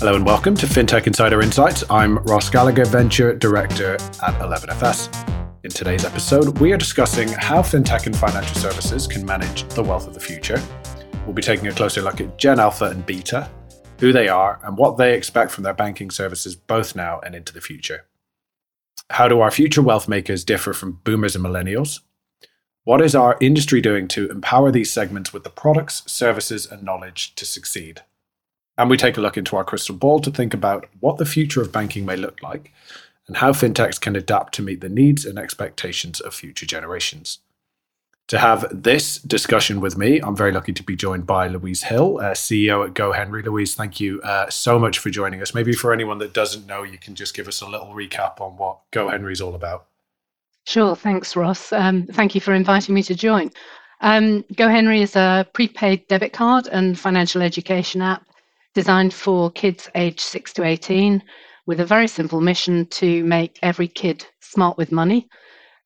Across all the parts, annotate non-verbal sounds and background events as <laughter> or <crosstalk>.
Hello and welcome to FinTech Insider Insights. I'm Ross Gallagher, Venture Director at 11FS. In today's episode, we are discussing how FinTech and financial services can manage the wealth of the future. We'll be taking a closer look at Gen Alpha and Beta, who they are, and what they expect from their banking services both now and into the future. How do our future wealth makers differ from boomers and millennials? What is our industry doing to empower these segments with the products, services, and knowledge to succeed? And we take a look into our crystal ball to think about what the future of banking may look like and how fintechs can adapt to meet the needs and expectations of future generations. To have this discussion with me, I'm very lucky to be joined by Louise Hill, uh, CEO at GoHenry. Louise, thank you uh, so much for joining us. Maybe for anyone that doesn't know, you can just give us a little recap on what GoHenry is all about. Sure, thanks, Ross. Um, thank you for inviting me to join. Um, GoHenry is a prepaid debit card and financial education app designed for kids aged 6 to 18 with a very simple mission to make every kid smart with money.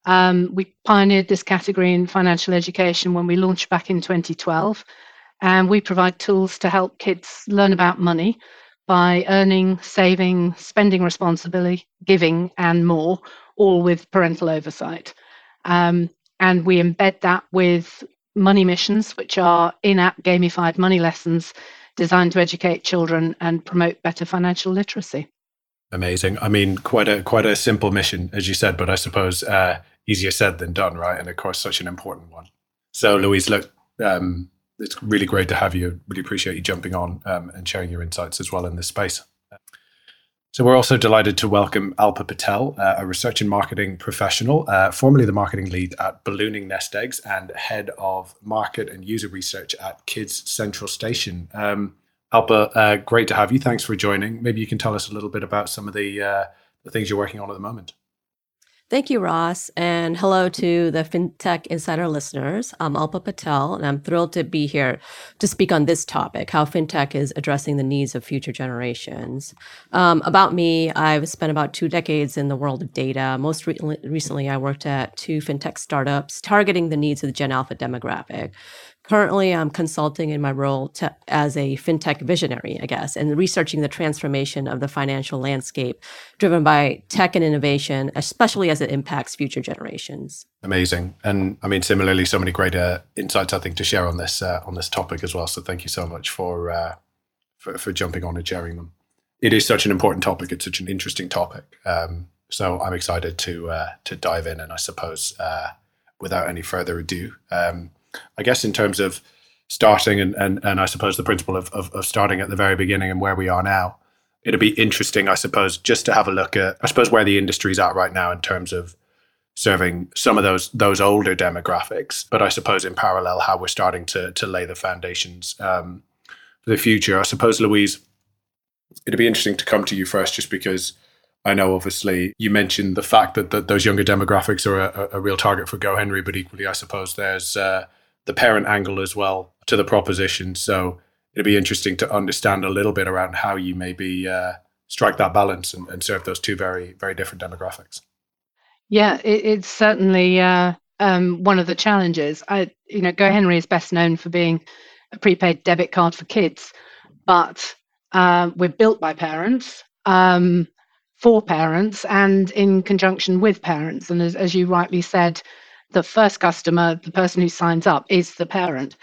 Um, we pioneered this category in financial education when we launched back in 2012, and we provide tools to help kids learn about money by earning, saving, spending responsibly, giving, and more, all with parental oversight. Um, and we embed that with money missions, which are in app gamified money lessons designed to educate children and promote better financial literacy. Amazing. I mean, quite a quite a simple mission, as you said, but I suppose uh, easier said than done, right? And of course, such an important one. So, Louise, look, um, it's really great to have you. Really appreciate you jumping on um, and sharing your insights as well in this space. So we're also delighted to welcome Alpa Patel, uh, a research and marketing professional, uh, formerly the marketing lead at Ballooning Nest Eggs and head of market and user research at Kidz Central Station. Um, Alpa, uh, great to have you. Thanks for joining. Maybe you can tell us a little bit about some of the, uh, the things you're working on at the moment. Thank you, Ross, and hello to the FinTech Insider listeners. I'm Alpa Patel, and I'm thrilled to be here to speak on this topic how FinTech is addressing the needs of future generations. Um, about me, I've spent about two decades in the world of data. Most re- recently, I worked at two FinTech startups targeting the needs of the Gen Alpha demographic. Currently, I'm consulting in my role to, as a fintech visionary, I guess, and researching the transformation of the financial landscape driven by tech and innovation, especially as it impacts future generations. Amazing, and I mean, similarly, so many great insights I think to share on this uh, on this topic as well. So, thank you so much for, uh, for, for jumping on and sharing them. It is such an important topic. It's such an interesting topic. Um, so, I'm excited to uh, to dive in, and I suppose uh, without any further ado. Um, I guess in terms of starting and and, and I suppose the principle of, of, of starting at the very beginning and where we are now, it'll be interesting, I suppose, just to have a look at I suppose where the industry's at right now in terms of serving some of those those older demographics, but I suppose in parallel how we're starting to to lay the foundations um, for the future. I suppose, Louise, it'd be interesting to come to you first, just because I know obviously you mentioned the fact that, that those younger demographics are a, a real target for GoHenry, but equally, I suppose there's uh, the parent angle as well to the proposition. So it'd be interesting to understand a little bit around how you maybe uh, strike that balance and, and, serve those two very, very different demographics. Yeah, it, it's certainly uh, um, one of the challenges. I, you know, GoHenry is best known for being a prepaid debit card for kids, but uh, we're built by parents. Um, for parents and in conjunction with parents. And as, as you rightly said, the first customer, the person who signs up, is the parent.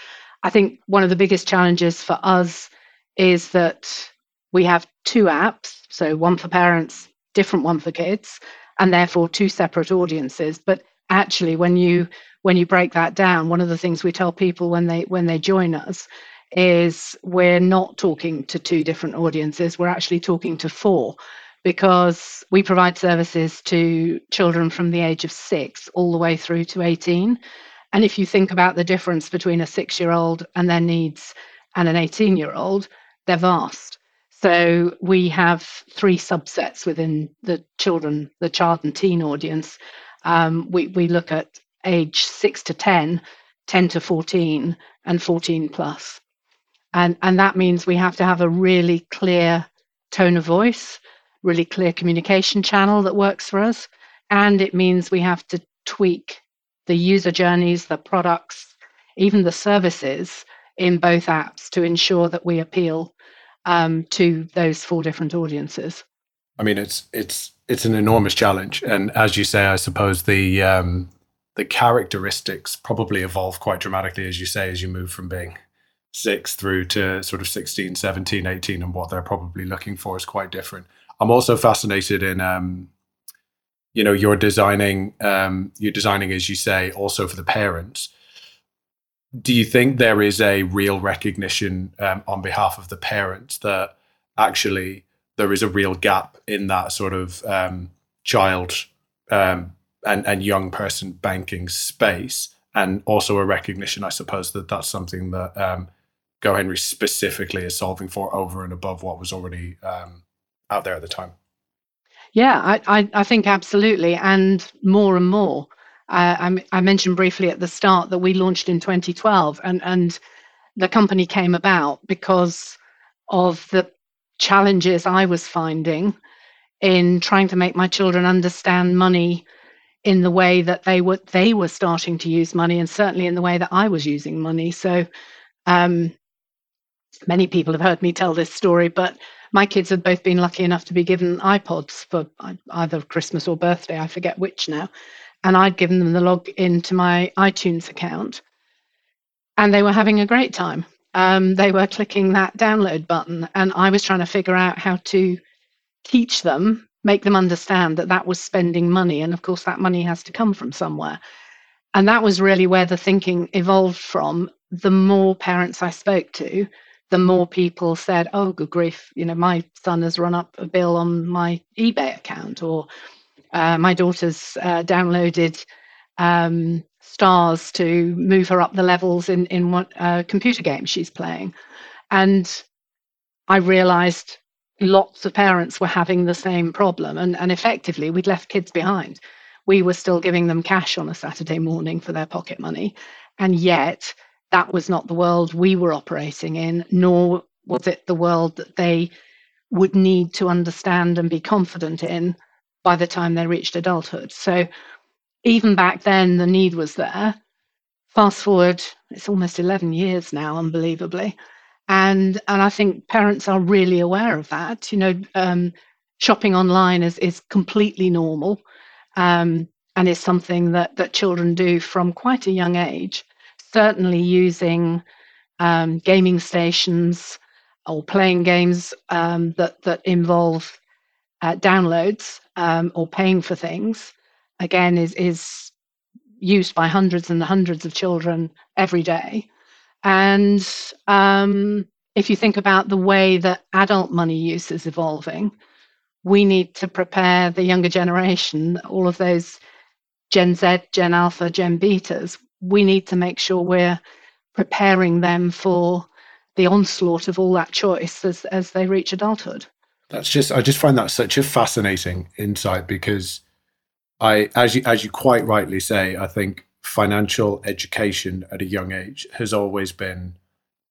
I think one of the biggest challenges for us is that we have two apps, so one for parents, different one for kids, and therefore two separate audiences. But actually, when you when you break that down, one of the things we tell people when they when they join us is we're not talking to two different audiences, we're actually talking to four because we provide services to children from the age of six all the way through to 18. And if you think about the difference between a six year old and their needs and an 18 year old, they're vast. So we have three subsets within the children, the child and teen audience. Um, we, we look at age six to 10, 10 to 14, and 14 plus. And, and that means we have to have a really clear tone of voice, really clear communication channel that works for us. And it means we have to tweak the user journeys, the products, even the services in both apps to ensure that we appeal um, to those four different audiences. I mean, it's it's it's an enormous challenge, and as you say, I suppose the um, the characteristics probably evolve quite dramatically, as you say, as you move from being six through to sort of 16, 17, 18, and what they're probably looking for is quite different. I'm also fascinated in, um, you know, you're designing, um, you're designing, as you say, also for the parents. Do you think there is a real recognition um, on behalf of the parents that actually there is a real gap in that sort of um, child um, and, and young person banking space? And also a recognition, I suppose, that that's something that um, GoHenry specifically is solving for over and above what was already um, out there at the time. Yeah, I, I, I think absolutely, and more and more. Uh, I, I, mentioned briefly at the start that we launched in 2012, and and the company came about because of the challenges I was finding in trying to make my children understand money in the way that they were they were starting to use money, and certainly in the way that I was using money. So, um, many people have heard me tell this story, but my kids had both been lucky enough to be given iPods for either Christmas or birthday, I forget which now. And I'd given them the log into my iTunes account. And they were having a great time. Um, they were clicking that download button, and I was trying to figure out how to teach them, make them understand that that was spending money. And of course, that money has to come from somewhere. And that was really where the thinking evolved from. The more parents I spoke to, the more people said, "Oh, good grief! You know, my son has run up a bill on my eBay account, or uh, my daughter's uh, downloaded um, stars to move her up the levels in in what uh, computer game she's playing," and I realised lots of parents were having the same problem, and and effectively we'd left kids behind. We were still giving them cash on a Saturday morning for their pocket money, and yet that was not the world we were operating in, nor was it the world that they would need to understand and be confident in by the time they reached adulthood. So even back then, the need was there. Fast forward, it's almost 11 years now, unbelievably. And, and I think parents are really aware of that. You know, um, shopping online is, is completely normal um, and is something that, that children do from quite a young age certainly using um, gaming stations or playing games um, that that involve uh, downloads um, or paying for things again is is used by hundreds and hundreds of children every day. And um, if you think about the way that adult money use is evolving we need to prepare the younger generation all of those gen z gen alpha gen betas we need to make sure we're preparing them for the onslaught of all that choice as, as they reach adulthood. That's just I just find that such a fascinating insight because I as you as you quite rightly say, I think financial education at a young age has always been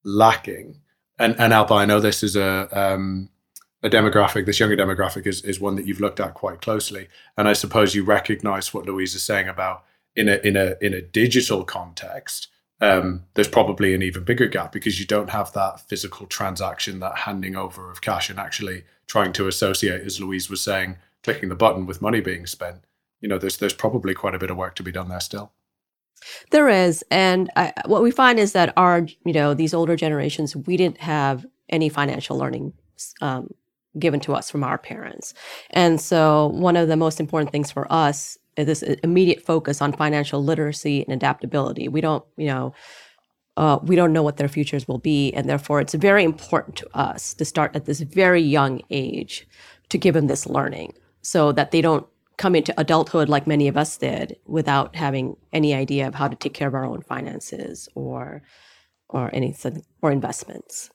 lacking. And and Alpa, I know this is a um, a demographic, this younger demographic is, is one that you've looked at quite closely. And I suppose you recognize what Louise is saying about in a in a in a digital context, um, there's probably an even bigger gap because you don't have that physical transaction, that handing over of cash, and actually trying to associate, as Louise was saying, clicking the button with money being spent. You know, there's there's probably quite a bit of work to be done there still. There is, and I, what we find is that our, you know, these older generations, we didn't have any financial learning um, given to us from our parents, and so one of the most important things for us this immediate focus on financial literacy and adaptability. We don't, you know, uh, we don't know what their futures will be. And therefore, it's very important to us to start at this very young age to give them this learning so that they don't come into adulthood like many of us did without having any idea of how to take care of our own finances or or anything or investments.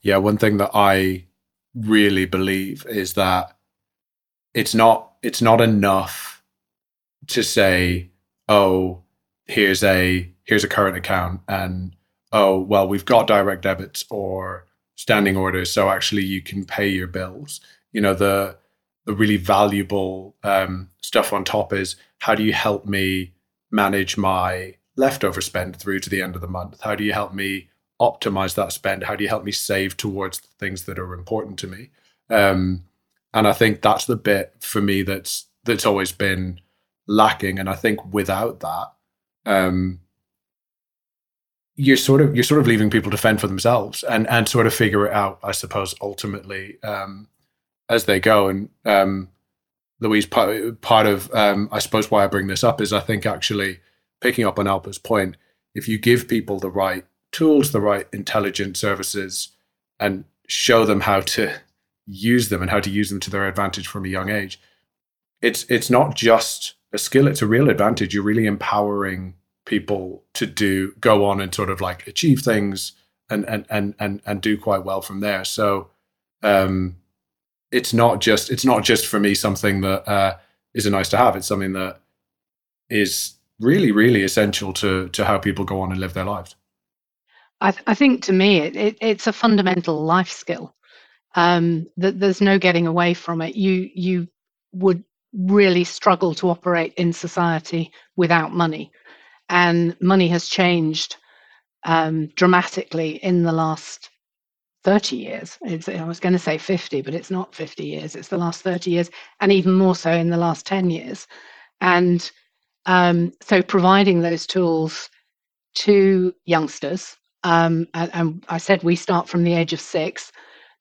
Yeah, one thing that I really believe is that it's not it's not enough to say, oh, here's a here's a current account and oh well we've got direct debits or standing orders so actually you can pay your bills. You know the the really valuable um, stuff on top is how do you help me manage my leftover spend through to the end of the month? How do you help me optimize that spend? How do you help me save towards the things that are important to me? Um, and i think that's the bit for me that's that's always been lacking and i think without that um, you're sort of you're sort of leaving people to fend for themselves and and sort of figure it out, I suppose, ultimately um, as they go. And um, Louise, part, part of um, I suppose why I bring this up is I think actually picking up on Alpa's point, if you give people the right tools, the right intelligent services, and show them how to use them and how to use them to their advantage from a young age, it's it's not just a skill; it's a real advantage. You're really empowering people to do go on and sort of like achieve things and and and and, and do quite well from there. So um, it's not just it's not just for me something that uh, is a nice to have. It's something that is really really essential to to how people go on and live their lives. I, th- I think to me it, it, it's a fundamental life skill. Um, that there's no getting away from it. You you would really struggle to operate in society without money and money has changed um, dramatically in the last 30 years. It's, I was going to say 50, but it's not 50 years. It's the last 30 years, and even more so in the last 10 years. And um, so, providing those tools to youngsters, um, and, and, I said we start from the age of six.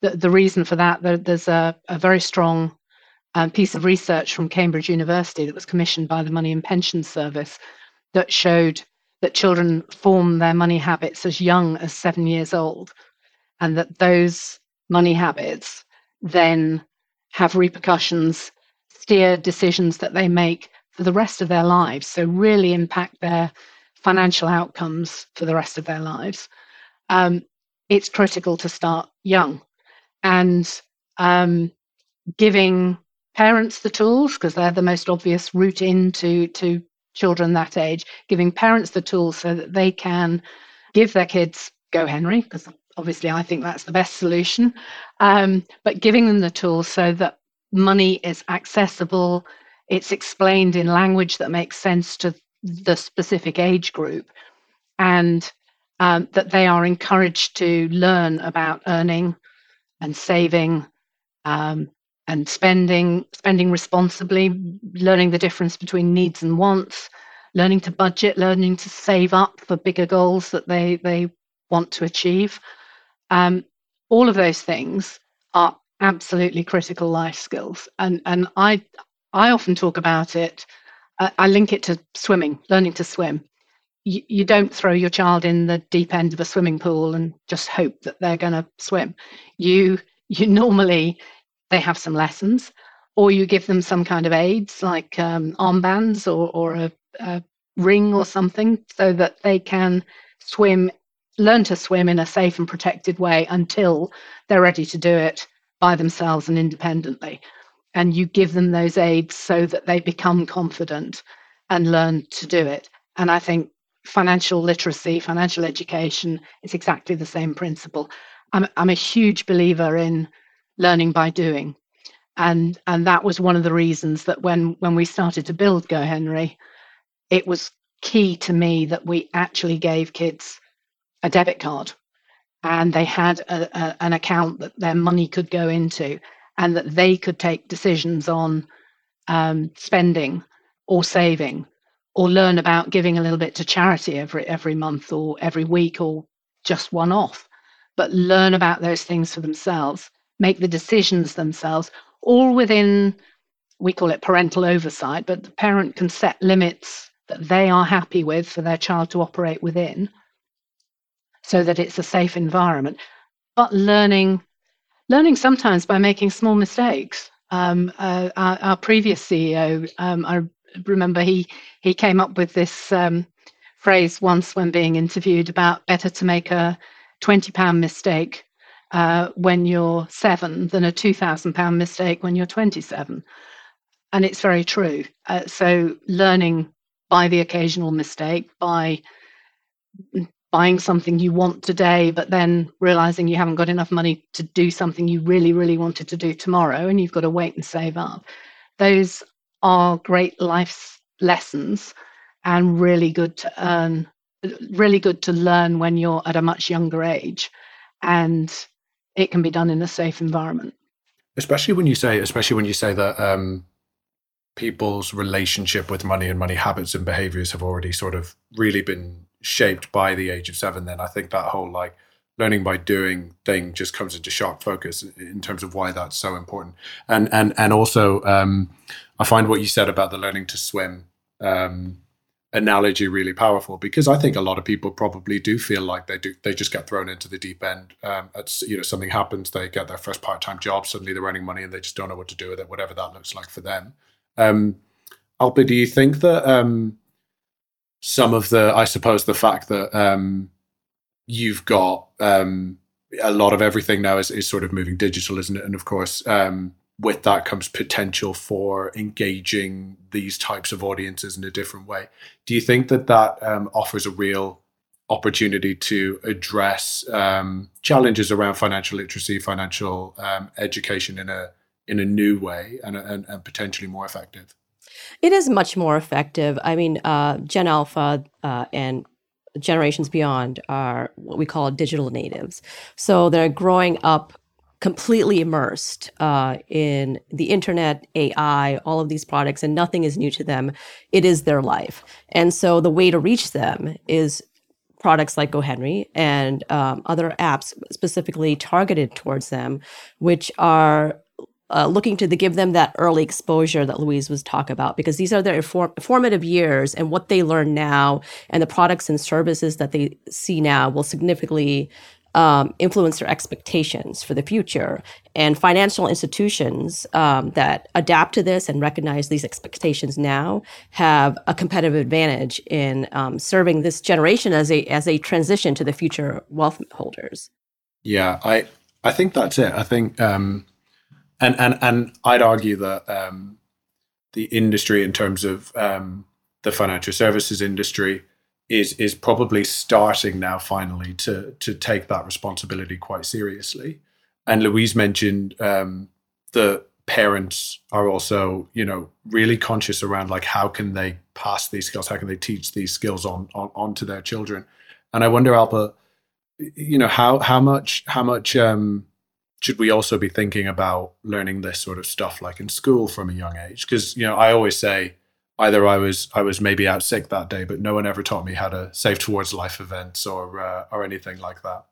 The, reason for that, there, there's a, a, very strong um, piece of research from Cambridge University that was commissioned by the Money and Pensions Service that showed that children form their money habits as young as seven years old, and that those money habits then have repercussions, steer decisions that they make for the rest of their lives. So, really impact their financial outcomes for the rest of their lives. Um, it's critical to start young and um, giving parents the tools because they're the most obvious route into to children that age, giving parents the tools so that they can give their kids GoHenry, because obviously I think that's the best solution, um, but giving them the tools so that money is accessible, it's explained in language that makes sense to the specific age group, and um, that they are encouraged to learn about earning and saving um, and spending spending responsibly learning the difference between needs and wants learning to budget learning to save up for bigger goals that they they want to achieve. Um, all of those things are absolutely critical life skills. And and i i often talk about it uh, i link it to swimming learning to swim. You, you don't throw your child in the deep end of a swimming pool and just hope that they're going to swim. You you normally they have some lessons, or you give them some kind of aids like um, armbands or, or a, a ring or something so that they can swim, learn to swim in a safe and protected way until they're ready to do it by themselves and independently. And you give them those aids so that they become confident and learn to do it. And I think financial literacy, financial education is exactly the same principle. I'm, I'm a huge believer in learning by doing. And and that was one of the reasons that when when we started to build GoHenry, it was key to me that we actually gave kids a debit card and they had a, a, an account that their money could go into and that they could take decisions on um, spending or saving or learn about giving a little bit to charity every every month or every week or just one off but learn about those things for themselves make the decisions themselves, all within, we call it parental oversight, but the parent can set limits that they are happy with for their child to operate within. so that it's a safe environment. But learning, learning sometimes by making small mistakes. Um, uh, our, our, previous CEO, um, I remember he he came up with this um, phrase once when being interviewed about better to make a twenty pound mistake uh, when you're seven than a two thousand pound mistake when you're twenty seven, and it's very true. Uh, so learning by the occasional mistake, by buying something you want today, but then realizing you haven't got enough money to do something you really, really wanted to do tomorrow, and you've got to wait and save up. Those are great life lessons and really good to earn, really good to learn when you're at a much younger age. And it can be done in a safe environment. Especially when you say, especially when you say that um, people's relationship with money and money habits and behaviors have already sort of really been shaped by the age of seven, then I think that whole like learning by doing thing just comes into sharp focus in terms of why that's so important. And and and also, um, I find what you said about the learning to swim um, analogy really powerful because I think a lot of people probably do feel like they do they just get thrown into the deep end. Um, you know something happens, they get their first part time job, suddenly they're earning money and they just don't know what to do with it, whatever that looks like for them. Um, do you think that um, some of the, I suppose, the fact that um, you've got um, a lot of everything now is, is sort of moving digital, isn't it? And of course, um, with that comes potential for engaging these types of audiences in a different way. Do you think that that um, offers a real opportunity to address um, challenges around financial literacy, financial um, education in a in a new way, and, and, and potentially more effective? It is much more effective. I mean, uh, Gen Alpha uh, and generations beyond are what we call digital natives. So they're growing up completely immersed uh, in the internet, AI, all of these products, and nothing is new to them. It is their life. And so the way to reach them is products like GoHenry and um, other apps specifically targeted towards them, which are uh, looking to the, give them that early exposure that Louise was talking about, because these are their form, formative years, and what they learn now and the products and services that they see now will significantly um, influence their expectations for the future. And financial institutions um, that adapt to this and recognize these expectations now have a competitive advantage in um, serving this generation as a as a transition to the future wealth holders. Yeah, I I think that's it. I think um, and and and I'd argue that um, the industry, in terms of um, the financial services industry, is is probably starting now finally to to take that responsibility quite seriously. And Louise mentioned um, the parents are also you know really conscious around like how can they pass these skills, how can they teach these skills on on onto their children. And I wonder, Alpa, you know how how much how much um, should we also be thinking about learning this sort of stuff like in school from a young age? Because you know, I always say either I was I was maybe out sick that day, but no one ever taught me how to save towards life events or uh, or anything like that.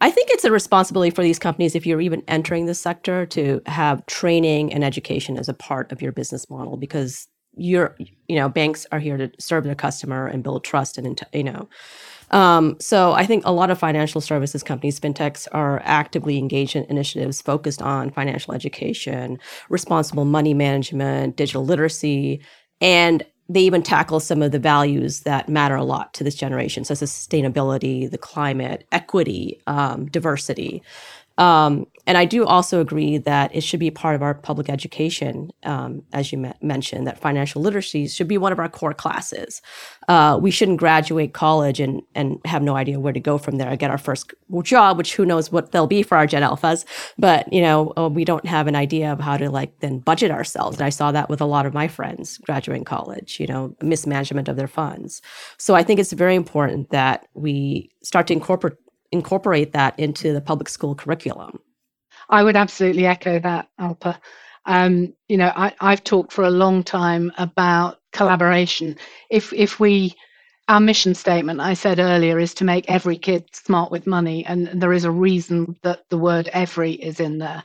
I think it's a responsibility for these companies, if you're even entering the sector, to have training and education as a part of your business model because you're, you know, banks are here to serve their customer and build trust and, you know, um, so I think a lot of financial services companies, fintechs, are actively engaged in initiatives focused on financial education, responsible money management, digital literacy, and they even tackle some of the values that matter a lot to this generation, as sustainability, the climate, equity, um, diversity. Um, and I do also agree that it should be part of our public education, um, as you mentioned, that financial literacy should be one of our core classes. Uh, we shouldn't graduate college and, and have no idea where to go from there. Get our first job, which who knows what they'll be for our Gen Alphas, but you know uh, we don't have an idea of how to like then budget ourselves. And I saw that with a lot of my friends graduating college. You know, mismanagement of their funds. So I think it's very important that we start to incorporate incorporate that into the public school curriculum. I would absolutely echo that, Alpa. Um, you know, I, I've talked for a long time about collaboration. If if we our mission statement I said earlier is to make every kid smart with money, and there is a reason that the word every is in there.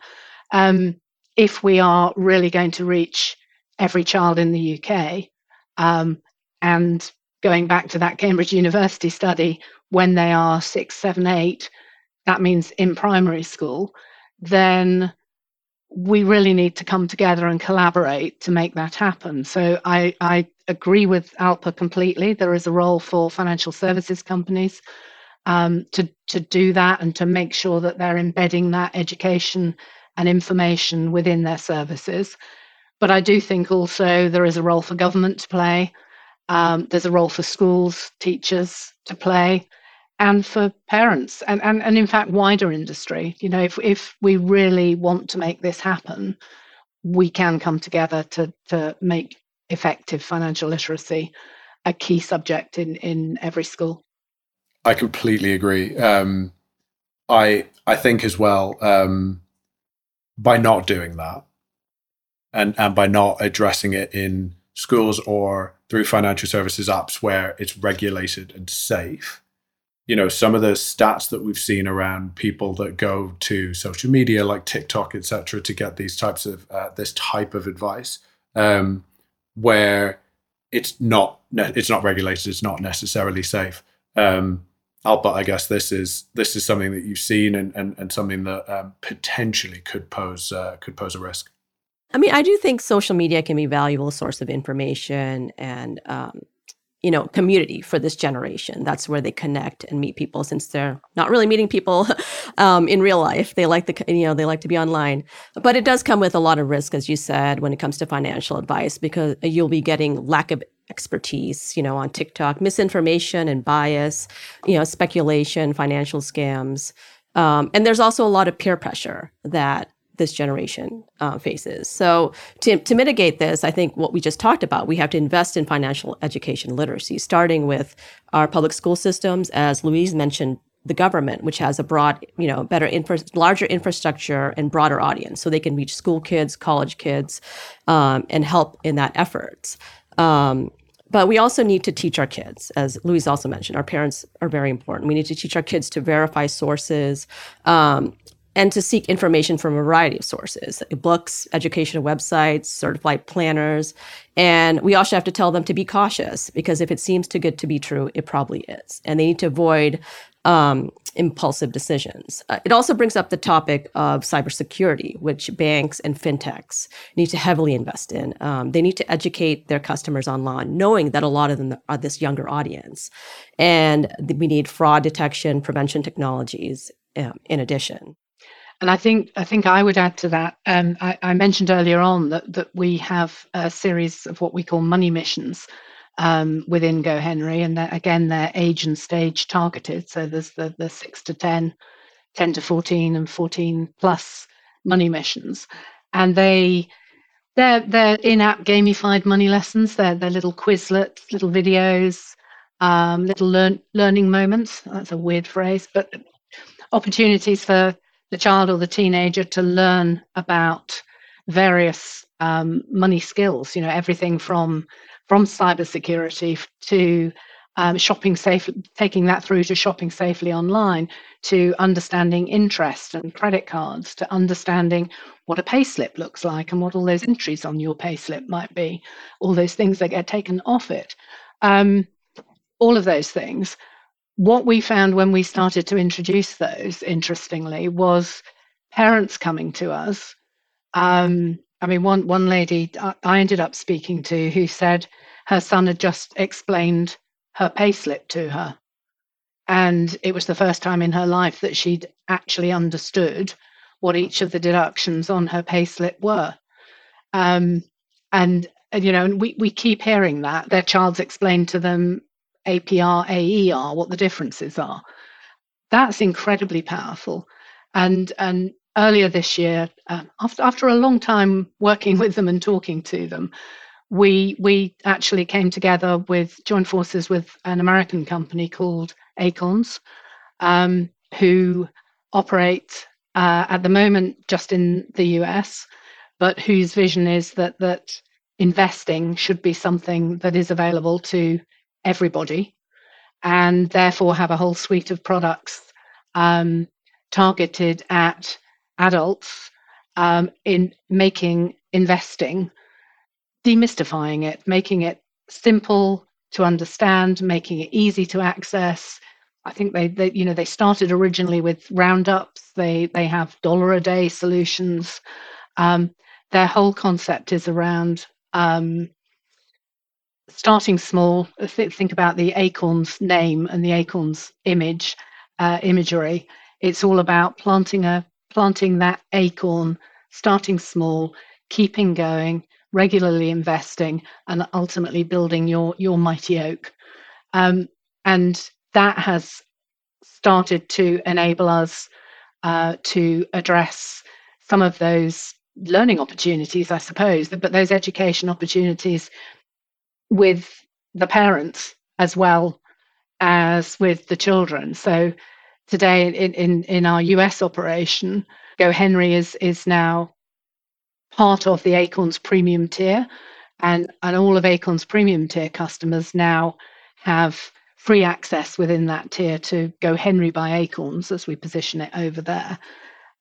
Um, if we are really going to reach every child in the UK, um, and going back to that Cambridge University study, when they are six, seven, eight, that means in primary school, then we really need to come together and collaborate to make that happen. So I, I agree with Alpa completely. There is a role for financial services companies um, to to do that and to make sure that they're embedding that education and information within their services. But I do think also there is a role for government to play. Um, there's a role for schools, teachers to play, and for parents, and, and, and in fact, wider industry. You know, if, if we really want to make this happen, we can come together to, to make effective financial literacy a key subject in, in every school. I completely agree. Um, I I think as well um, by not doing that, and and by not addressing it in schools or through financial services apps where it's regulated and safe. You know, some of the stats that we've seen around people that go to social media like TikTok, etc., to get these types of uh, this type of advice, um, where it's not it's not regulated, it's not necessarily safe. Um, Alpa, I guess this is this is something that you've seen and and, and something that um, potentially could pose uh, could pose a risk. I mean, I do think social media can be a valuable source of information and um, you know community for this generation. That's where they connect and meet people since they're not really meeting people <laughs> um, in real life. They like the you know they like to be online, but it does come with a lot of risk, as you said, when it comes to financial advice because you'll be getting lack of expertise, you know, on TikTok, misinformation and bias, you know, speculation, financial scams. Um, and there's also a lot of peer pressure that this generation uh, faces. So, to, to mitigate this, I think what we just talked about, we have to invest in financial education literacy, starting with our public school systems, as Louise mentioned, the government, which has a broad, you know, better, infra- larger infrastructure and broader audience, so they can reach school kids, college kids, um, and help in that effort. Um, but we also need to teach our kids, as Louise also mentioned, our parents are very important. We need to teach our kids to verify sources um, and to seek information from a variety of sources like books, educational websites, certified planners. And we also have to tell them to be cautious because if it seems too good to be true, it probably is. And they need to avoid um, impulsive decisions. Uh, it also brings up the topic of cybersecurity, which banks and fintechs need to heavily invest in. Um, they need to educate their customers online, knowing that a lot of them are this younger audience. And we need fraud detection, prevention technologies um, in addition. And I think I think I would add to that. Um, I, I, mentioned earlier on that that we have a series of what we call money missions, um, within GoHenry. And again, they're age and stage targeted. So there's the, the 6 to 10, 10 to 14, and 14 plus money missions. And they, they're, they're in-app gamified money lessons. They're, they're little Quizlets, little videos, um, little learn, learning moments. That's a weird phrase, but opportunities for the child or the teenager to learn about various um, money skills. You know, everything from from cybersecurity to um, shopping safe, taking that through to shopping safely online, to understanding interest and credit cards, to understanding what a payslip looks like and what all those entries on your payslip might be, all those things that get taken off it. Um, all of those things. What we found when we started to introduce those, interestingly, was parents coming to us. Um, I mean, one one lady I ended up speaking to who said her son had just explained her payslip to her, and it was the first time in her life that she'd actually understood what each of the deductions on her payslip were. Um, and you know, and we we keep hearing that. Their child's explained to them APR, AER, what the differences are. That's incredibly powerful, and and earlier this year, um, after, after a long time working <laughs> with them and talking to them, we we actually came together with joined forces with an American company called Acorns, um, who operate uh, at the moment just in the US, but whose vision is that that investing should be something that is available to everybody, and therefore have a whole suite of products um, targeted at adults um, in making investing, demystifying it, making it simple to understand, making it easy to access, I think they, they you know they started originally with roundups. They they have dollar a day solutions. Um, their whole concept is around um, starting small. Th- think about the acorns name and the acorns image uh, imagery. It's all about planting a planting that acorn, starting small, keeping going, regularly investing, and ultimately building your your mighty oak. Um, and that has started to enable us uh, to address some of those learning opportunities, I suppose, but those education opportunities with the parents as well as with the children. So today in, in, in our US operation, GoHenry is is now part of the Acorns premium tier. And, and all of Acorns premium tier customers now have free access within that tier to GoHenry by Acorns as we position it over there.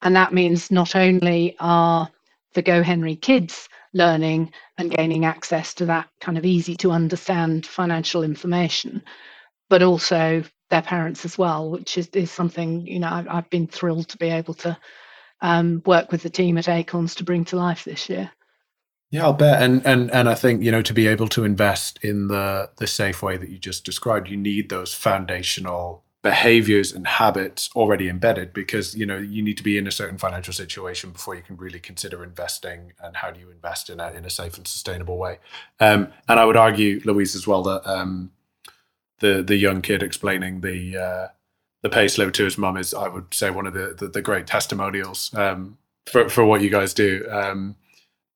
And that means not only are the GoHenry kids learning and gaining access to that kind of easy to understand financial information, but also their parents as well, which is, is something, you know, I've, I've been thrilled to be able to um, work with the team at Acorns to bring to life this year. Yeah, I'll bet. And and and I think, you know, to be able to invest in the the safe way that you just described, you need those foundational behaviors and habits already embedded because you know you need to be in a certain financial situation before you can really consider investing and how do you invest in a in a safe and sustainable way. Um, and I would argue Louise as well that um, the the young kid explaining the uh, the pay slip to his mum is I would say one of the the, the great testimonials um, for for what you guys do um,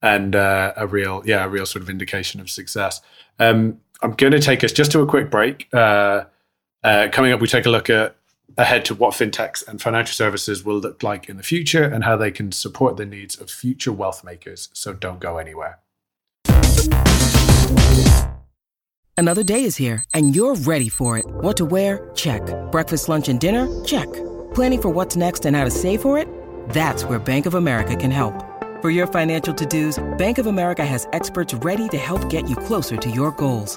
and uh, a real yeah a real sort of indication of success. Um, I'm going to take us just to a quick break uh, uh, coming up, we take a look at ahead to what fintechs and financial services will look like in the future and how they can support the needs of future wealth makers. So don't go anywhere. Another day is here and you're ready for it. What to wear? Check. Breakfast, lunch, and dinner? Check. Planning for what's next and how to save for it? That's where Bank of America can help. For your financial to-dos, Bank of America has experts ready to help get you closer to your goals.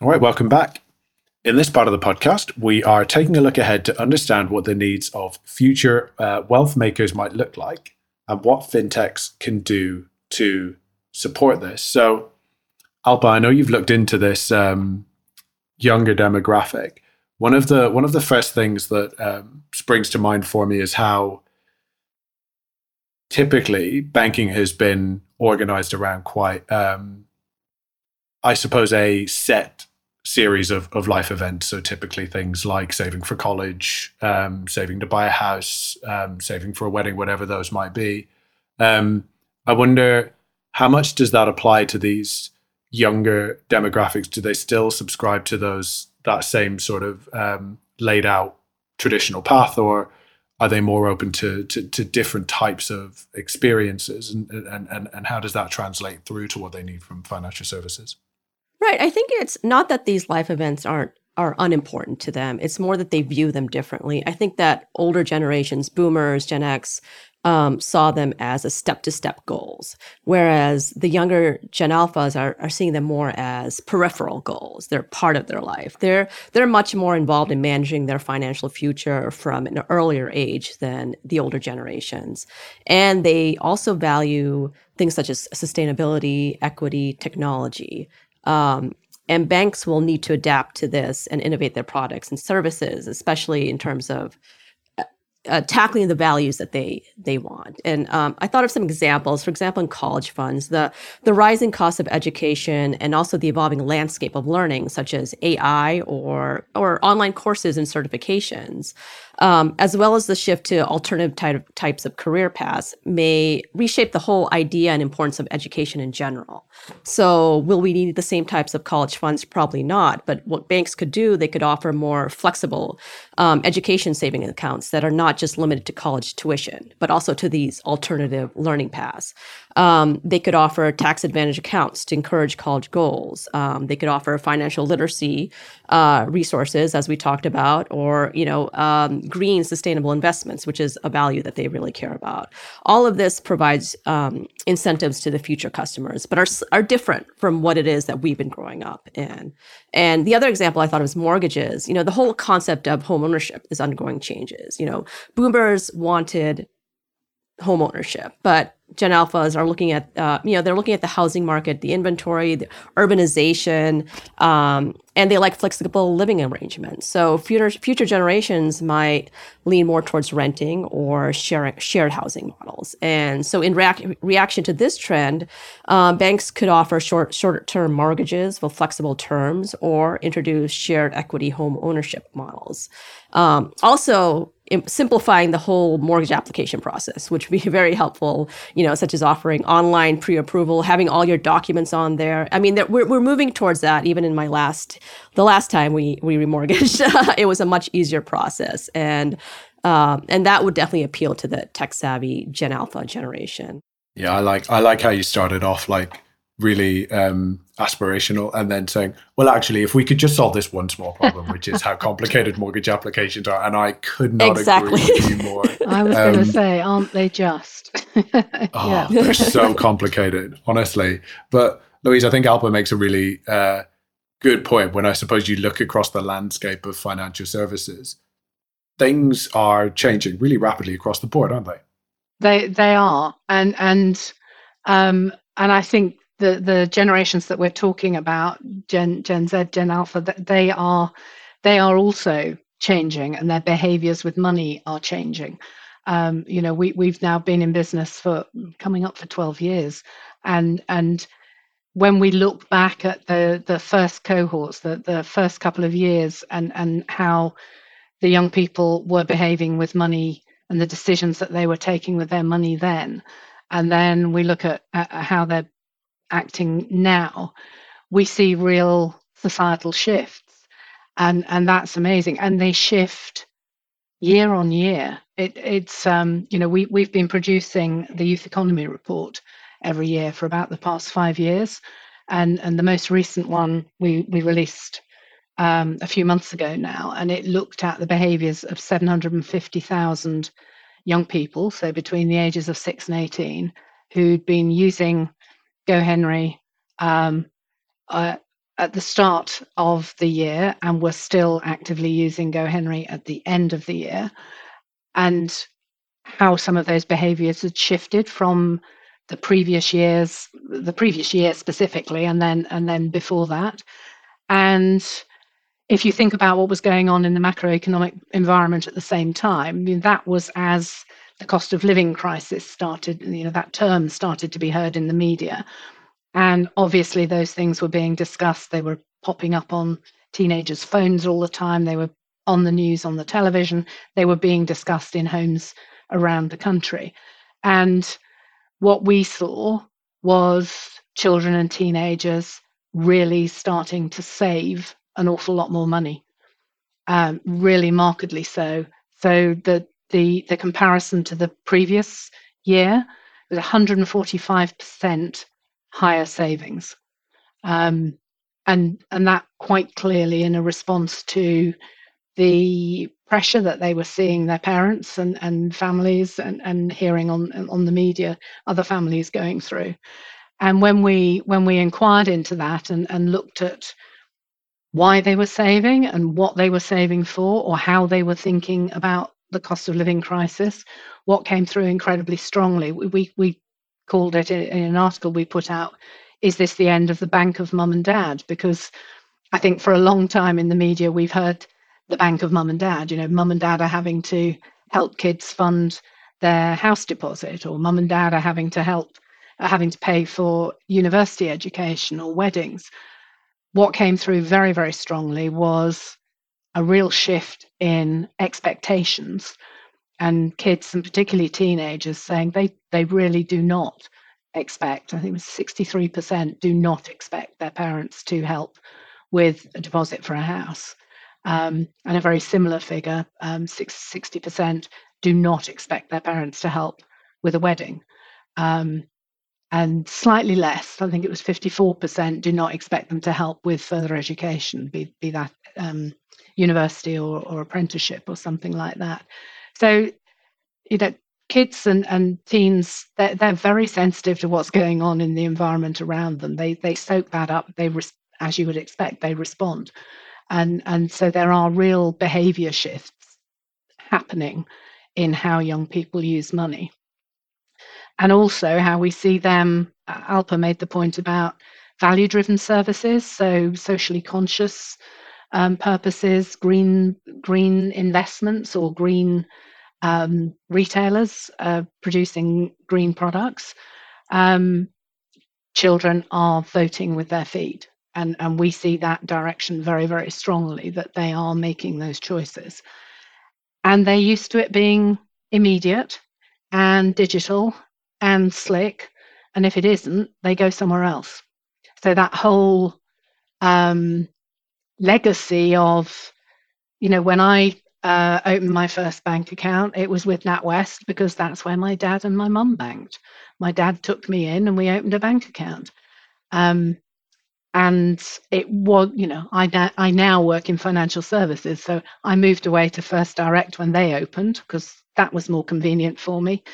All right, welcome back. In this part of the podcast, we are taking a look ahead to understand what the needs of future uh, wealth makers might look like and what fintechs can do to support this. So, Alpa, I know you've looked into this um, younger demographic. One of the one of the first things that um, springs to mind for me is how typically banking has been organized around quite, um, I suppose, a set series of, of life events. So typically things like saving for college, um, saving to buy a house, um, saving for a wedding, whatever those might be. Um, I wonder how much does that apply to these younger demographics? Do they still subscribe to those that same sort of um, laid out traditional path, or are they more open to, to, to different types of experiences, and, and and and how does that translate through to what they need from financial services? Right. I think it's not that these life events aren't are unimportant to them. It's more that they view them differently. I think that older generations, boomers, Gen X, um, saw them as a step to step goals, whereas the younger Gen Alphas are, are seeing them more as peripheral goals. They're part of their life. They're they're much more involved in managing their financial future from an earlier age than the older generations, and they also value things such as sustainability, equity, technology. Um, and banks will need to adapt to this and innovate their products and services, especially in terms of uh, uh, tackling the values that they they want. And um, I thought of some examples. For example, in college funds, the the rising cost of education and also the evolving landscape of learning, such as AI or or online courses and certifications, um, as well as the shift to alternative type, types of career paths, may reshape the whole idea and importance of education in general. So, will we need the same types of college funds? Probably not. But what banks could do, they could offer more flexible um, education saving accounts that are not just limited to college tuition, but also to these alternative learning paths. Um, they could offer tax advantage accounts to encourage college goals. Um, they could offer financial literacy uh, resources, as we talked about, or you know, um, green sustainable investments, which is a value that they really care about. All of this provides um, incentives to the future customers, but are are different from what it is that we've been growing up in. And the other example I thought of was mortgages. You know, the whole concept of home ownership is undergoing changes. You know, boomers wanted home ownership, but Gen Alphas are looking at, uh, you know, they're looking at the housing market, the inventory, the urbanization, um, and they like flexible living arrangements. So future future generations might lean more towards renting or sharing shared housing models. And so, in reac- reaction to this trend, um, banks could offer short shorter term mortgages with flexible terms or introduce shared equity home ownership models. Um, also, simplifying the whole mortgage application process, which would be <laughs> very helpful, you know, such as offering online pre-approval, having all your documents on there. I mean, we're, we're moving towards that. Even in my last, the last time we, we remortgaged, <laughs> it was a much easier process. And, um, and that would definitely appeal to the tech savvy Gen Alpha generation. Yeah, I like, I like how you started off like really um, aspirational and then saying, well, actually, if we could just solve this one small problem, which is how <laughs> complicated mortgage applications are, and I could not exactly. agree with you more. <laughs> I was um, going to say, aren't they just? <laughs> oh, yeah. they're so complicated, honestly. But Louise, I think Alpa makes a really uh, good point when I suppose you look across the landscape of financial services. Things are changing really rapidly across the board, aren't they? They they are, and and um, and I think the the generations that we're talking about, Gen Gen Z, Gen Alpha, they are they are also changing, and their behaviors with money are changing. Um, you know, we we've now been in business for coming up for 12 years, and and when we look back at the the first cohorts, the the first couple of years, and and how the young people were behaving with money and the decisions that they were taking with their money then, and then we look at, at how they're acting now, we see real societal shifts. And, and that's amazing. And they shift year on year. It, it's, um, you know, we, we've been producing the Youth Economy Report every year for about the past five years. And, and the most recent one we, we released um, a few months ago now, and it looked at the behaviours of 750,000 young people, so between the ages of 6 and 18, who'd been using GoHenry um, uh, at the start of the year and we're still actively using GoHenry at the end of the year, and how some of those behaviors had shifted from the previous years, the previous year specifically, and then and then before that. And if you think about what was going on in the macroeconomic environment at the same time, I mean, that was as the cost of living crisis started, you know, that term started to be heard in the media. And obviously, those things were being discussed. They were popping up on teenagers' phones all the time. They were on the news, on the television. They were being discussed in homes around the country. And what we saw was children and teenagers really starting to save an awful lot more money, um, really markedly so. So the the the comparison to the previous year was 145% higher savings. Um, and, and that quite clearly in a response to the pressure that they were seeing their parents and, and families and, and hearing on, on the media other families going through. And when we when we inquired into that and, and looked at why they were saving and what they were saving for or how they were thinking about the cost of living crisis, what came through incredibly strongly. We, we called it in an article we put out, Is this the end of the bank of mum and dad? Because I think for a long time in the media, we've heard the bank of mum and dad. You know, mum and dad are having to help kids fund their house deposit, or mum and dad are having to help, are having to pay for university education or weddings. What came through very, very strongly was a real shift in expectations and kids and particularly teenagers saying they, they really do not expect, I think it was 63% do not expect their parents to help with a deposit for a house. Um, and a very similar figure, um, 60% do not expect their parents to help with a wedding. Um, and slightly less, I think it was 54%, do not expect them to help with further education, be, be that um, university or, or apprenticeship or something like that. So, you know, kids and, and teens, they're, they're very sensitive to what's going on in the environment around them. They, they soak that up. They, res- as you would expect, they respond. And, and so there are real behavior shifts happening in how young people use money. And also how we see them, Alpa made the point about value driven services, so socially conscious um, purposes, green green investments or green um, retailers uh, producing green products. Um, children are voting with their feet, and and we see that direction very very strongly that they are making those choices, and they're used to it being immediate and digital and slick, and if it isn't, they go somewhere else. So that whole um, legacy of, you know, when I uh, opened my first bank account, it was with NatWest because that's where my dad and my mum banked. My dad took me in and we opened a bank account. Um, and it was, you know, I, I now work in financial services. So I moved away to First Direct when they opened because that was more convenient for me.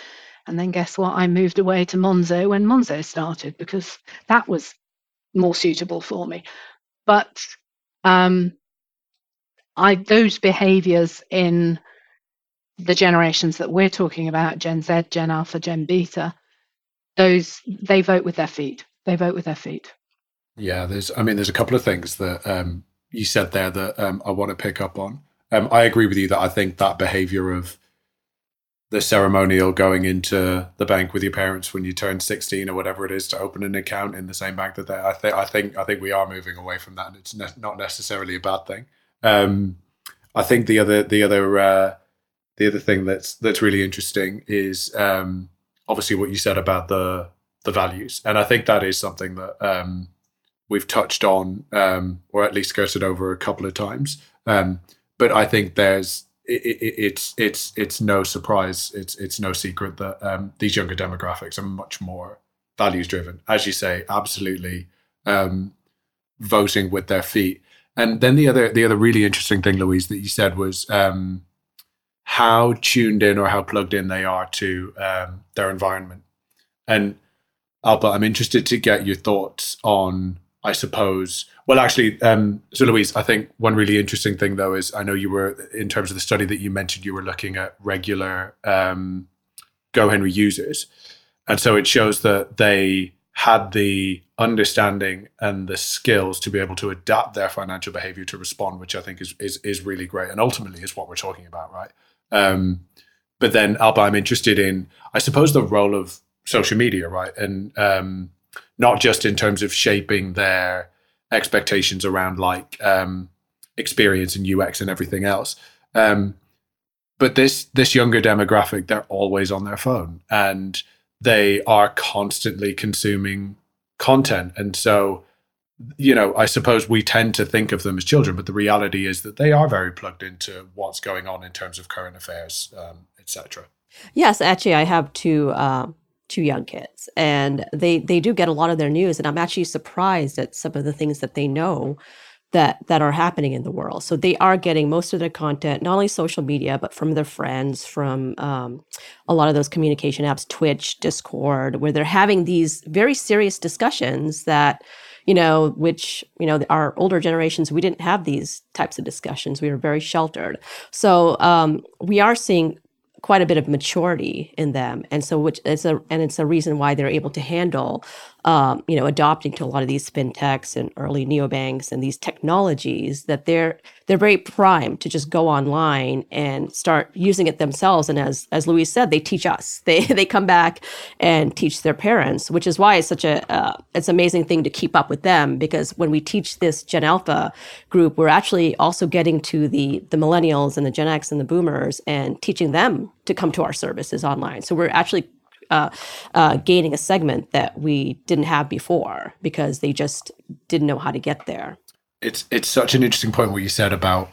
And then guess what? I moved away to Monzo when Monzo started because that was more suitable for me. But um, I those behaviors in the generations that we're talking about, Gen Z, Gen Alpha, Gen Beta, those they vote with their feet. They vote with their feet. Yeah, there's. I mean, there's a couple of things that um, you said there that um, I want to pick up on. Um, I agree with you that I think that behavior of the ceremonial going into the bank with your parents when you turn 16 or whatever it is to open an account in the same bank that they I think I think I think we are moving away from that and it's ne- not necessarily a bad thing. Um, I think the other the other uh, the other thing that's that's really interesting is um, obviously what you said about the the values. And I think that is something that um, we've touched on um, or at least skirted over a couple of times. Um, but I think there's it, it, it's it's it's no surprise. It's it's no secret that um, these younger demographics are much more values driven, as you say. Absolutely, um, voting with their feet. And then the other the other really interesting thing, Louise, that you said was um, how tuned in or how plugged in they are to um, their environment. And Alpa, I'm interested to get your thoughts on, I suppose, well, actually, um, so Louise, I think one really interesting thing though is I know you were in terms of the study that you mentioned, you were looking at regular um, GoHenry users, and so it shows that they had the understanding and the skills to be able to adapt their financial behavior to respond, which I think is is is really great, and ultimately is what we're talking about, right? Um, but then, Alpa, I'm interested in, I suppose, the role of social media, right, and um, not just in terms of shaping their expectations around like um, experience and UX and everything else. Um, but this this younger demographic, they're always on their phone and they are constantly consuming content, and so you know, I suppose we tend to think of them as children, but the reality is that they are very plugged into what's going on in terms of current affairs, um, etc. Yes, actually, I have two um, two young kids and they they do get a lot of their news and i'm actually surprised at some of the things that they know that that are happening in the world. So they are getting most of their content not only social media but from their friends from um, a lot of those communication apps twitch discord where they're having these very serious discussions that you know which you know our older generations we didn't have these types of discussions. We were very sheltered. So um, we are seeing quite a bit of maturity in them, and so which is a and it's a reason why they're able to handle, um, you know, adopting to a lot of these fintechs and early neobanks and these technologies that they're they're very primed to just go online and start using it themselves. And as as Louise said, they teach us. <laughs> They they come back and teach their parents, which is why it's such a uh, it's amazing thing to keep up with them because when we teach this Gen Alpha group, we're actually also getting to the the millennials and the Gen X and the Boomers and teaching them to come to our services online. So we're actually uh, uh, gaining a segment that we didn't have before because they just didn't know how to get there it's it's such an interesting point what you said about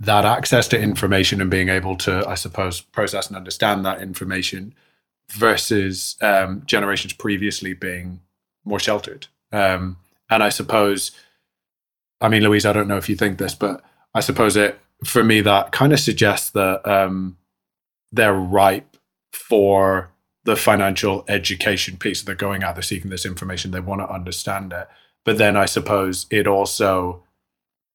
that access to information and being able to, I suppose, process and understand that information versus um, generations previously being more sheltered. Um, and I suppose, I mean, Louise, I don't know if you think this, but I suppose it for me that kind of suggests that um, they're ripe for the financial education piece. They're going out, they're seeking this information, they want to understand it. But then I suppose it also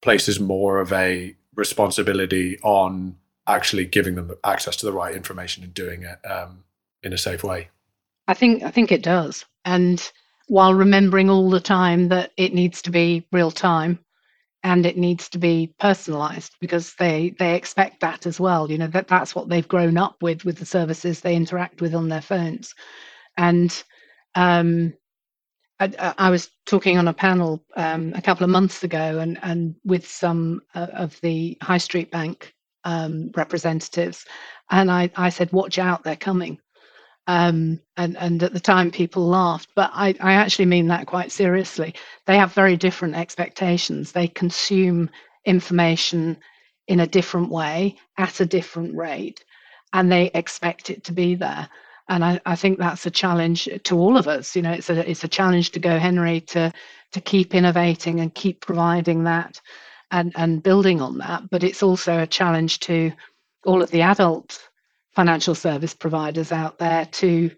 places more of a responsibility on actually giving them access to the right information and doing it um, in a safe way. I think I think it does, and while remembering all the time that it needs to be real time and it needs to be personalized because they they expect that as well you know that that's what they've grown up with with the services they interact with on their phones and um, I, I, was talking on a panel um, a couple of months ago, and and with some uh, of the high street bank um, representatives, and I, I said, "Watch out, they're coming." Um, and and at the time, people laughed, but I, I actually mean that quite seriously. They have very different expectations. They consume information in a different way at a different rate, and they expect it to be there and I, I, think that's a challenge to all of us. You know, it's a it's a challenge to GoHenry to to keep innovating and keep providing that and and building on that. But it's also a challenge to all of the adult financial service providers out there to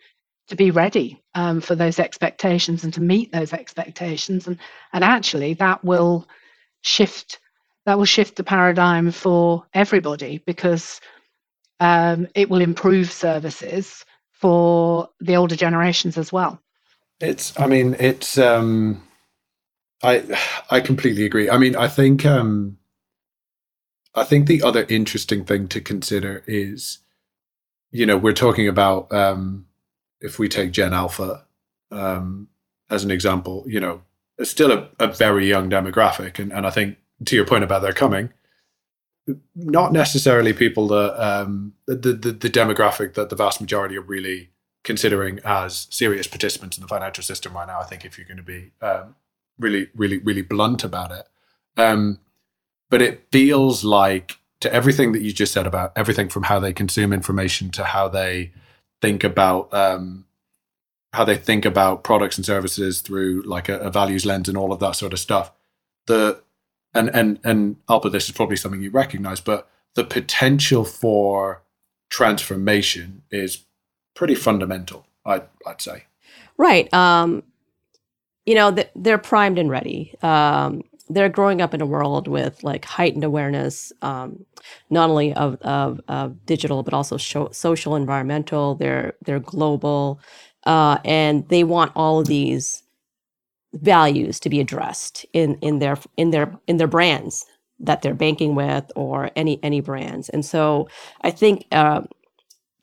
to be ready um, for those expectations and to meet those expectations. And and actually, that will shift that will shift the paradigm for everybody because um, it will improve services for the older generations as well. It's, I mean, it's, um, I, I completely agree. I mean, I think, um, I think the other interesting thing to consider is, you know, we're talking about, um, if we take Gen Alpha, um, as an example, you know, it's still a, a very young demographic. And, and I think to your point about their coming, not necessarily people that um, the, the, the demographic that the vast majority are really considering as serious participants in the financial system right now. I think if you're going to be um, really, really, really blunt about it, um, but it feels like to everything that you just said about everything from how they consume information to how they think about um, how they think about products and services through like a, a values lens and all of that sort of stuff. The and and and Alpa, this is probably something you recognize, but the potential for transformation is pretty fundamental. I'd I'd say. Right. Um, you know, they're primed and ready. Um, they're growing up in a world with like heightened awareness, um, not only of, of, of, digital but also social, environmental. They're they're global, uh, and they want all of these values to be addressed in in their in their in their brands that they're banking with or any any brands and so i think uh,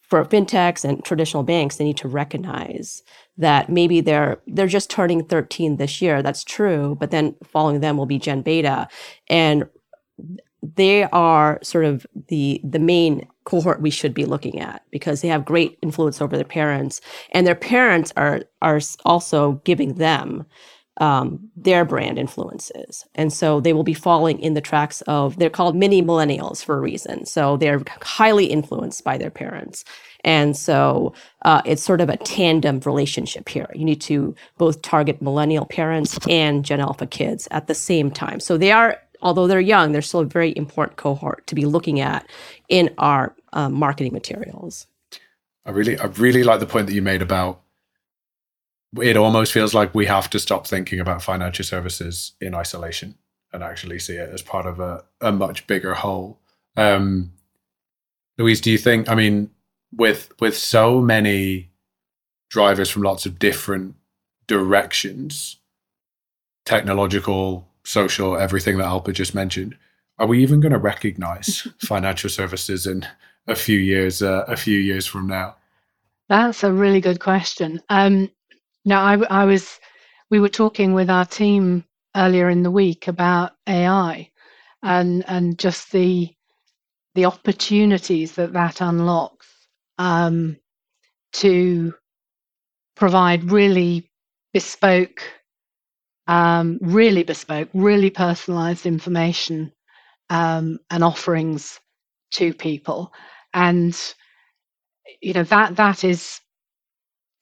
for fintechs and traditional banks they need to recognize that maybe they're they're just turning 13 this year that's true but then following them will be gen beta and they are sort of the the main cohort we should be looking at because they have great influence over their parents and their parents are are also giving them um, their brand influences. And so they will be falling in the tracks of, they're called mini millennials for a reason. So they're highly influenced by their parents. And so uh, it's sort of a tandem relationship here. You need to both target millennial parents and Gen Alpha kids at the same time. So they are, although they're young, they're still a very important cohort to be looking at in our um, marketing materials. I really, I really like the point that you made about it almost feels like we have to stop thinking about financial services in isolation and actually see it as part of a, a much bigger whole. Um, Louise, do you think? I mean, with with so many drivers from lots of different directions, technological, social, everything that Alpa just mentioned, are we even going to recognize <laughs> financial services in a few years uh, a few years from now? That's a really good question. Um, now, I, I was we were talking with our team earlier in the week about AI and and just the the opportunities that that unlocks um, to provide really bespoke, um, really bespoke, really personalized information um, and offerings to people. And you know that that is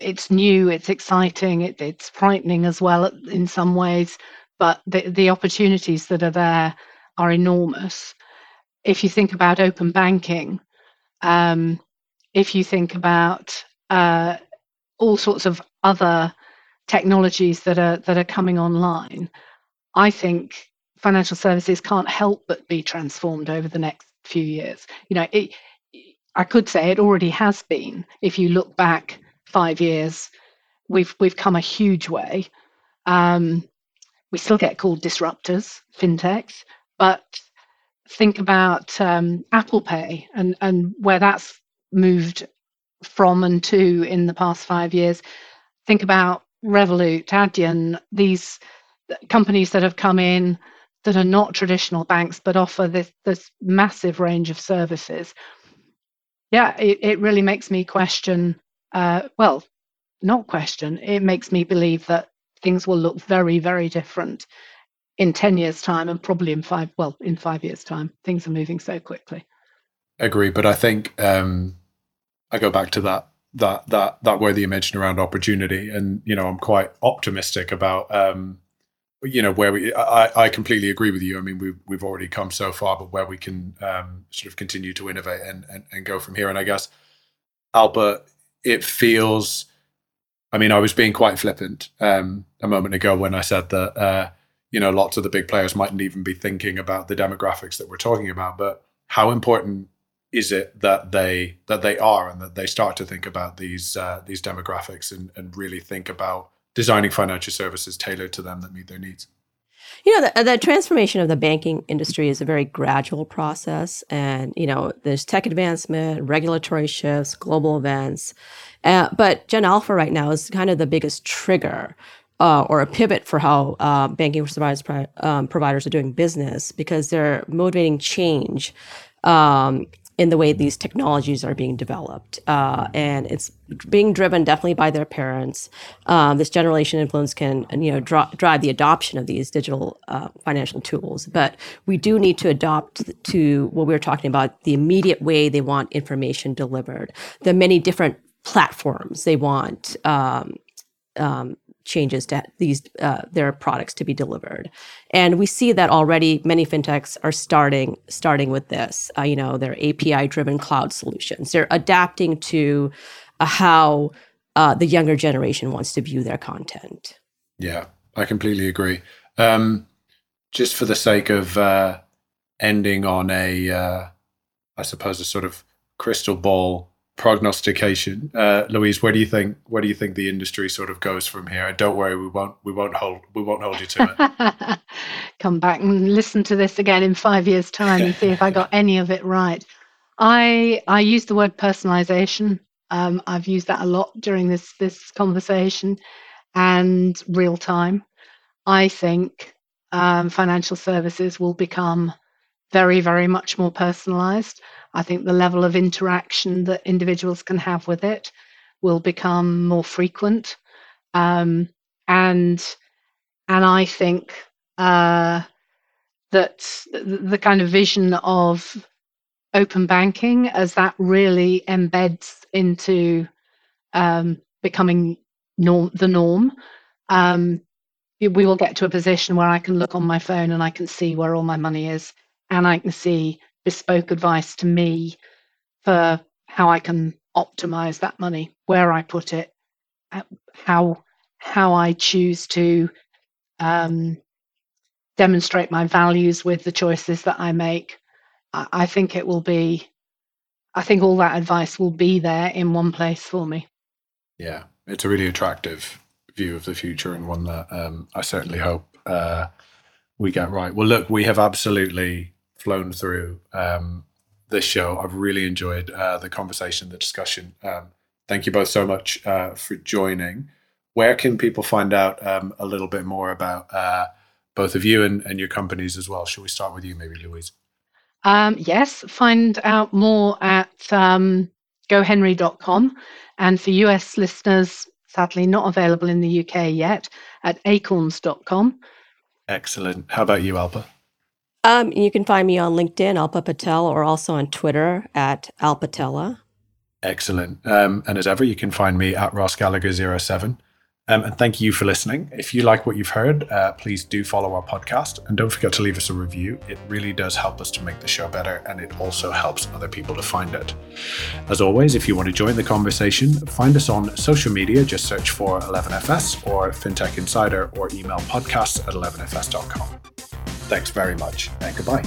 it's new, it's exciting, it, it's frightening as well in some ways, but the, the opportunities that are there are enormous. If you think about open banking, um, if you think about uh, all sorts of other technologies that are that are coming online, I think financial services can't help but be transformed over the next few years. You know, it, I could say it already has been. If you look back five years, we've we've come a huge way. Um, we still get called disruptors, fintechs, but think about um, Apple Pay and and where that's moved from and to in the past five years. Think about Revolut, Adyen, these companies that have come in that are not traditional banks but offer this this massive range of services. Yeah, it, it really makes me question. Uh, well, not question. It makes me believe that things will look very, very different in 10 years time and probably in five well in five years time things are moving so quickly agree but i think um I go back to that that that that word that you mentioned around opportunity, and you know, I'm quite optimistic about um, you know where we. I, I completely agree with you. I mean, we've we've already come so far, but where we can um, sort of continue to innovate and, and and go from here. And I guess Alpa, it feels. I mean, I was being quite flippant um, a moment ago when I said that uh, you know lots of the big players mightn't even be thinking about the demographics that we're talking about, but how important is it that they that they are and that they start to think about these uh, these demographics and, and really think about designing financial services tailored to them that meet their needs? You know the, the, transformation of the banking industry is a very gradual process and you know there's tech advancement regulatory shifts global events uh, but gen alpha right now is kind of the biggest trigger uh, or a pivot for how uh, banking providers, um, providers are doing business because they're motivating change um, in the way these technologies are being developed. Uh, and it's being driven definitely by their parents. Um, this generation influence can, you know, drive the adoption of these digital uh, financial tools. But we do need to adopt to what we were talking about, the immediate way they want information delivered, the many different platforms they want um, um, changes to these uh, their products to be delivered. And we see that already many fintechs are starting starting with this uh, you know their api driven cloud solutions. They're adapting to uh, how uh, the younger generation wants to view their content. Yeah i completely agree. Um, just for the sake of uh, ending on a uh, I suppose a sort of crystal ball prognostication. Uh, Louise, where do you think where do you think the industry sort of goes from here? And Don't worry, we won't we won't hold we won't hold you to it. <laughs> Come back and listen to this again in five years' time and see if I got any of it right. I I use the word personalization. Um, I've used that a lot during this this conversation, and real time. I think um, financial services will become very very much more personalized. I think the level of interaction that individuals can have with it will become more frequent. Um, and and I think uh, that the kind of vision of open banking as that really embeds into um, becoming norm, the norm, um, we will get to a position where I can look on my phone and I can see where all my money is, and I can see bespoke advice to me for how I can optimize that money, where I put it, uh, how how I choose to um, demonstrate my values with the choices that I make. I, I think it will be I think all that advice will be there in one place for me. Yeah, it's a really attractive view of the future and one that um, I certainly hope uh, we get right. Well, look, we have absolutely flown through um, this show. I've really enjoyed uh, the conversation, the discussion. Um, thank you both so much uh, for joining. Where can people find out um, a little bit more about uh, both of you and, and your companies as well? Shall we start with you, maybe, Louise? Um, yes, find out more at um, gohenry.com. And for US listeners, sadly not available in the UK yet, at acorns.com. Excellent. How about you, Alpa? Um, you can find me on LinkedIn, Alpa Patel, or also on Twitter at Alpatella. Excellent. Um, and as ever, you can find me at Ross Gallagher07. Um, and thank you for listening. If you like what you've heard, uh, please do follow our podcast and don't forget to leave us a review. It really does help us to make the show better and it also helps other people to find it. As always, if you want to join the conversation, find us on social media. Just search for 11FS or FinTech Insider or email podcasts at 11FS.com. Thanks very much and goodbye.